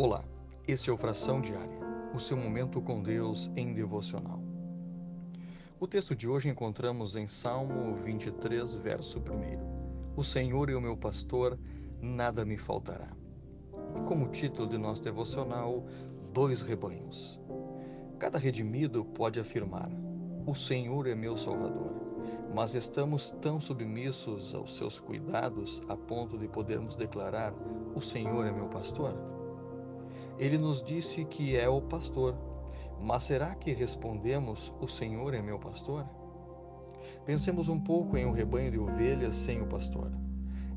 Olá, este é o Fração Diária, o seu momento com Deus em devocional. O texto de hoje encontramos em Salmo 23, verso 1. O Senhor é o meu pastor, nada me faltará. E como título de nosso devocional, dois rebanhos. Cada redimido pode afirmar: O Senhor é meu Salvador mas estamos tão submissos aos seus cuidados a ponto de podermos declarar: O Senhor é meu pastor? Ele nos disse que é o pastor, mas será que respondemos: O Senhor é meu pastor? Pensemos um pouco em um rebanho de ovelhas sem o pastor.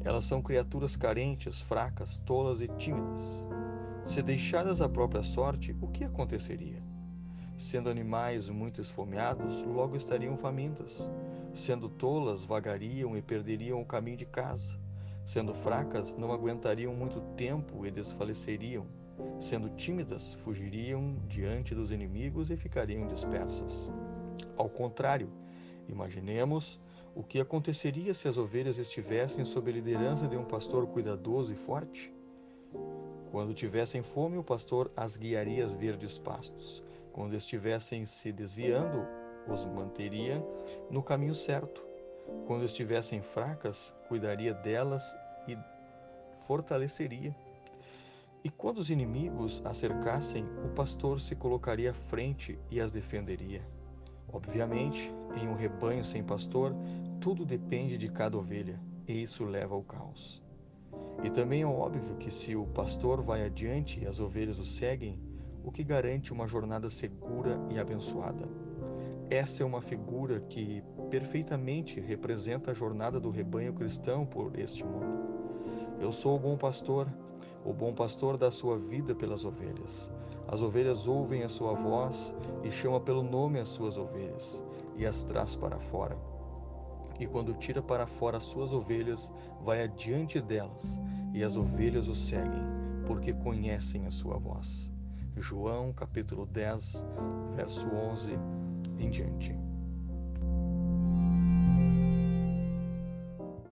Elas são criaturas carentes, fracas, tolas e tímidas. Se deixadas à própria sorte, o que aconteceria? Sendo animais muito esfomeados, logo estariam famintas. Sendo tolas, vagariam e perderiam o caminho de casa. Sendo fracas, não aguentariam muito tempo e desfaleceriam. Sendo tímidas, fugiriam diante dos inimigos e ficariam dispersas. Ao contrário, imaginemos o que aconteceria se as ovelhas estivessem sob a liderança de um pastor cuidadoso e forte. Quando tivessem fome, o pastor as guiaria às verdes pastos. Quando estivessem se desviando, os manteria no caminho certo. Quando estivessem fracas, cuidaria delas e fortaleceria. E quando os inimigos as cercassem, o pastor se colocaria à frente e as defenderia. Obviamente, em um rebanho sem pastor, tudo depende de cada ovelha, e isso leva ao caos. E também é óbvio que se o pastor vai adiante e as ovelhas o seguem, o que garante uma jornada segura e abençoada. Essa é uma figura que perfeitamente representa a jornada do rebanho cristão por este mundo. Eu sou o bom pastor, o bom pastor dá sua vida pelas ovelhas. As ovelhas ouvem a sua voz e chama pelo nome as suas ovelhas e as traz para fora. E quando tira para fora as suas ovelhas, vai adiante delas, e as ovelhas o seguem, porque conhecem a sua voz. João capítulo 10, verso 11 em diante.